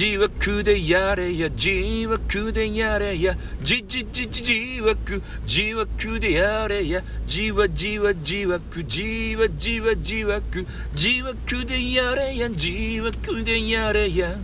じわくでやれやじわくでやれや。じじじじじわくじわくでやれや。じわじわじわくじわじわじわくじわくでやれやじわくでやれや。